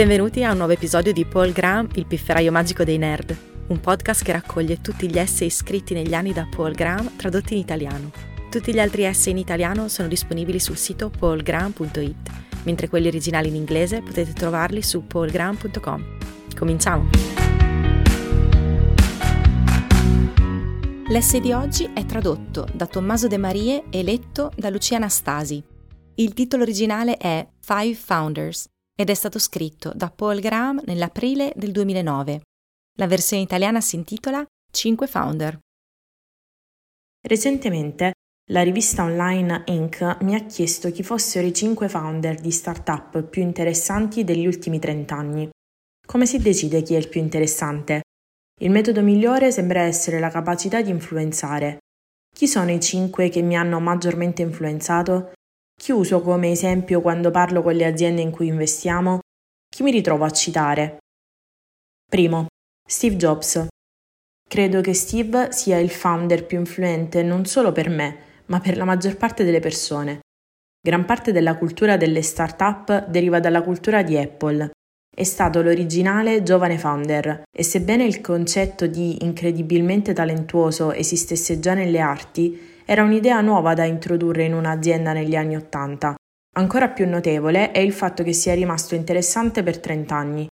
Benvenuti a un nuovo episodio di Paul Graham, il pifferaio magico dei nerd, un podcast che raccoglie tutti gli essay scritti negli anni da Paul Graham tradotti in italiano. Tutti gli altri essay in italiano sono disponibili sul sito paulgraham.it, mentre quelli originali in inglese potete trovarli su paulgraham.com. Cominciamo! L'essay di oggi è tradotto da Tommaso De Marie e letto da Lucia Anastasi. Il titolo originale è Five Founders ed è stato scritto da Paul Graham nell'aprile del 2009. La versione italiana si intitola 5 Founder. Recentemente la rivista online Inc. mi ha chiesto chi fossero i 5 founder di startup più interessanti degli ultimi 30 anni. Come si decide chi è il più interessante? Il metodo migliore sembra essere la capacità di influenzare. Chi sono i 5 che mi hanno maggiormente influenzato? Chi uso come esempio quando parlo con le aziende in cui investiamo? Chi mi ritrovo a citare? Primo, Steve Jobs. Credo che Steve sia il founder più influente non solo per me, ma per la maggior parte delle persone. Gran parte della cultura delle start-up deriva dalla cultura di Apple. È stato l'originale giovane founder e sebbene il concetto di incredibilmente talentuoso esistesse già nelle arti, era un'idea nuova da introdurre in un'azienda negli anni Ottanta. Ancora più notevole è il fatto che sia rimasto interessante per 30 anni.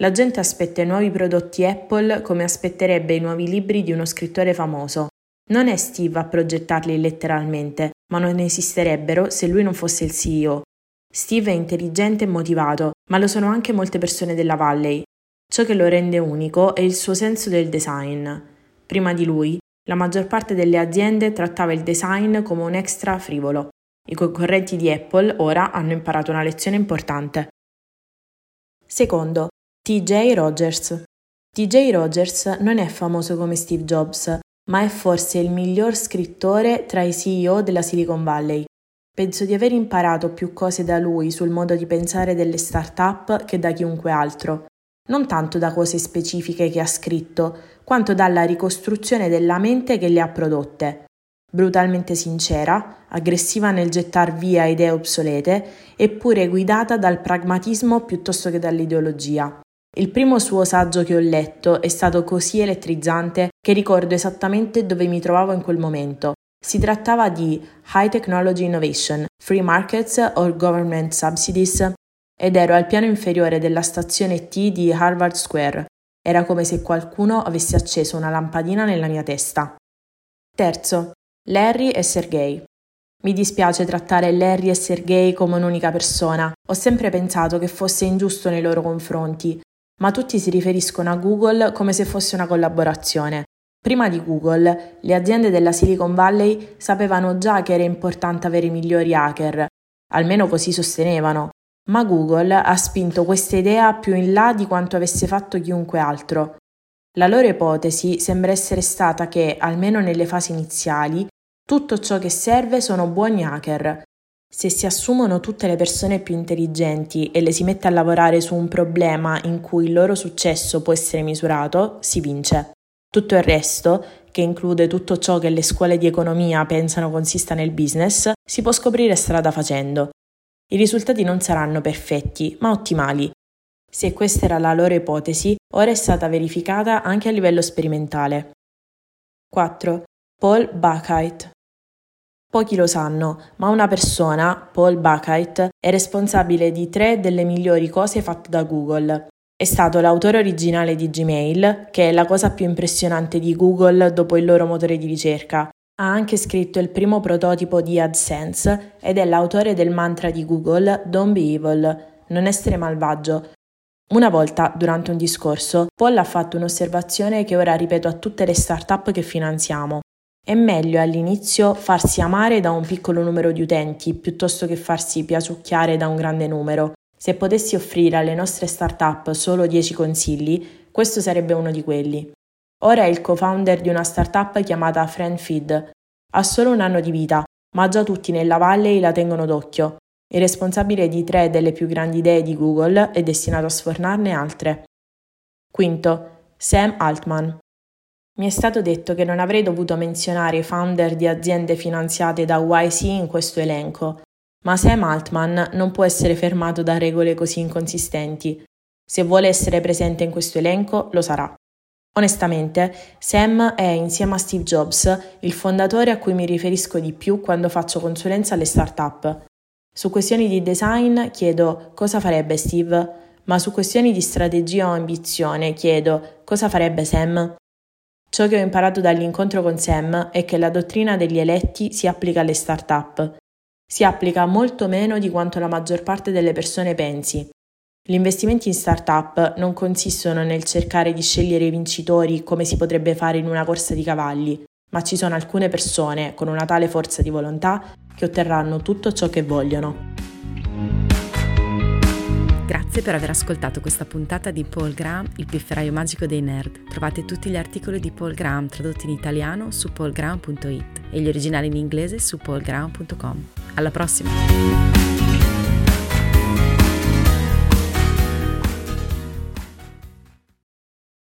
La gente aspetta i nuovi prodotti Apple come aspetterebbe i nuovi libri di uno scrittore famoso. Non è Steve a progettarli letteralmente, ma non esisterebbero se lui non fosse il CEO. Steve è intelligente e motivato, ma lo sono anche molte persone della Valley. Ciò che lo rende unico è il suo senso del design. Prima di lui, la maggior parte delle aziende trattava il design come un extra frivolo. I concorrenti di Apple ora hanno imparato una lezione importante. Secondo, TJ Rogers. TJ Rogers non è famoso come Steve Jobs, ma è forse il miglior scrittore tra i CEO della Silicon Valley. Penso di aver imparato più cose da lui sul modo di pensare delle start-up che da chiunque altro non tanto da cose specifiche che ha scritto, quanto dalla ricostruzione della mente che le ha prodotte. Brutalmente sincera, aggressiva nel gettar via idee obsolete, eppure guidata dal pragmatismo piuttosto che dall'ideologia. Il primo suo saggio che ho letto è stato così elettrizzante che ricordo esattamente dove mi trovavo in quel momento. Si trattava di High Technology Innovation, Free Markets or Government Subsidies ed ero al piano inferiore della stazione T di Harvard Square. Era come se qualcuno avesse acceso una lampadina nella mia testa. Terzo, Larry e Sergey. Mi dispiace trattare Larry e Sergey come un'unica persona. Ho sempre pensato che fosse ingiusto nei loro confronti, ma tutti si riferiscono a Google come se fosse una collaborazione. Prima di Google, le aziende della Silicon Valley sapevano già che era importante avere i migliori hacker, almeno così sostenevano, ma Google ha spinto questa idea più in là di quanto avesse fatto chiunque altro. La loro ipotesi sembra essere stata che, almeno nelle fasi iniziali, tutto ciò che serve sono buoni hacker. Se si assumono tutte le persone più intelligenti e le si mette a lavorare su un problema in cui il loro successo può essere misurato, si vince. Tutto il resto, che include tutto ciò che le scuole di economia pensano consista nel business, si può scoprire strada facendo. I risultati non saranno perfetti, ma ottimali. Se questa era la loro ipotesi, ora è stata verificata anche a livello sperimentale. 4. Paul Buckheit Pochi lo sanno, ma una persona, Paul Buckheit, è responsabile di tre delle migliori cose fatte da Google. È stato l'autore originale di Gmail, che è la cosa più impressionante di Google dopo il loro motore di ricerca, ha anche scritto il primo prototipo di AdSense ed è l'autore del mantra di Google Don't be evil, non essere malvagio. Una volta, durante un discorso, Paul ha fatto un'osservazione che ora ripeto a tutte le start-up che finanziamo. È meglio all'inizio farsi amare da un piccolo numero di utenti piuttosto che farsi piasucchiare da un grande numero. Se potessi offrire alle nostre start-up solo 10 consigli, questo sarebbe uno di quelli. Ora è il co-founder di una startup chiamata FriendFeed. Ha solo un anno di vita, ma già tutti nella Valley la tengono d'occhio. Il responsabile di tre delle più grandi idee di Google è destinato a sfornarne altre. Quinto, Sam Altman. Mi è stato detto che non avrei dovuto menzionare i founder di aziende finanziate da YC in questo elenco, ma Sam Altman non può essere fermato da regole così inconsistenti. Se vuole essere presente in questo elenco, lo sarà. Onestamente, Sam è, insieme a Steve Jobs, il fondatore a cui mi riferisco di più quando faccio consulenza alle start-up. Su questioni di design chiedo cosa farebbe Steve, ma su questioni di strategia o ambizione chiedo cosa farebbe Sam. Ciò che ho imparato dall'incontro con Sam è che la dottrina degli eletti si applica alle start-up. Si applica molto meno di quanto la maggior parte delle persone pensi. Gli investimenti in start-up non consistono nel cercare di scegliere i vincitori come si potrebbe fare in una corsa di cavalli, ma ci sono alcune persone con una tale forza di volontà che otterranno tutto ciò che vogliono. Grazie per aver ascoltato questa puntata di Paul Graham, il pifferaio magico dei nerd. Trovate tutti gli articoli di Paul Graham tradotti in italiano su paulgraham.it e gli originali in inglese su paulgraham.com. Alla prossima!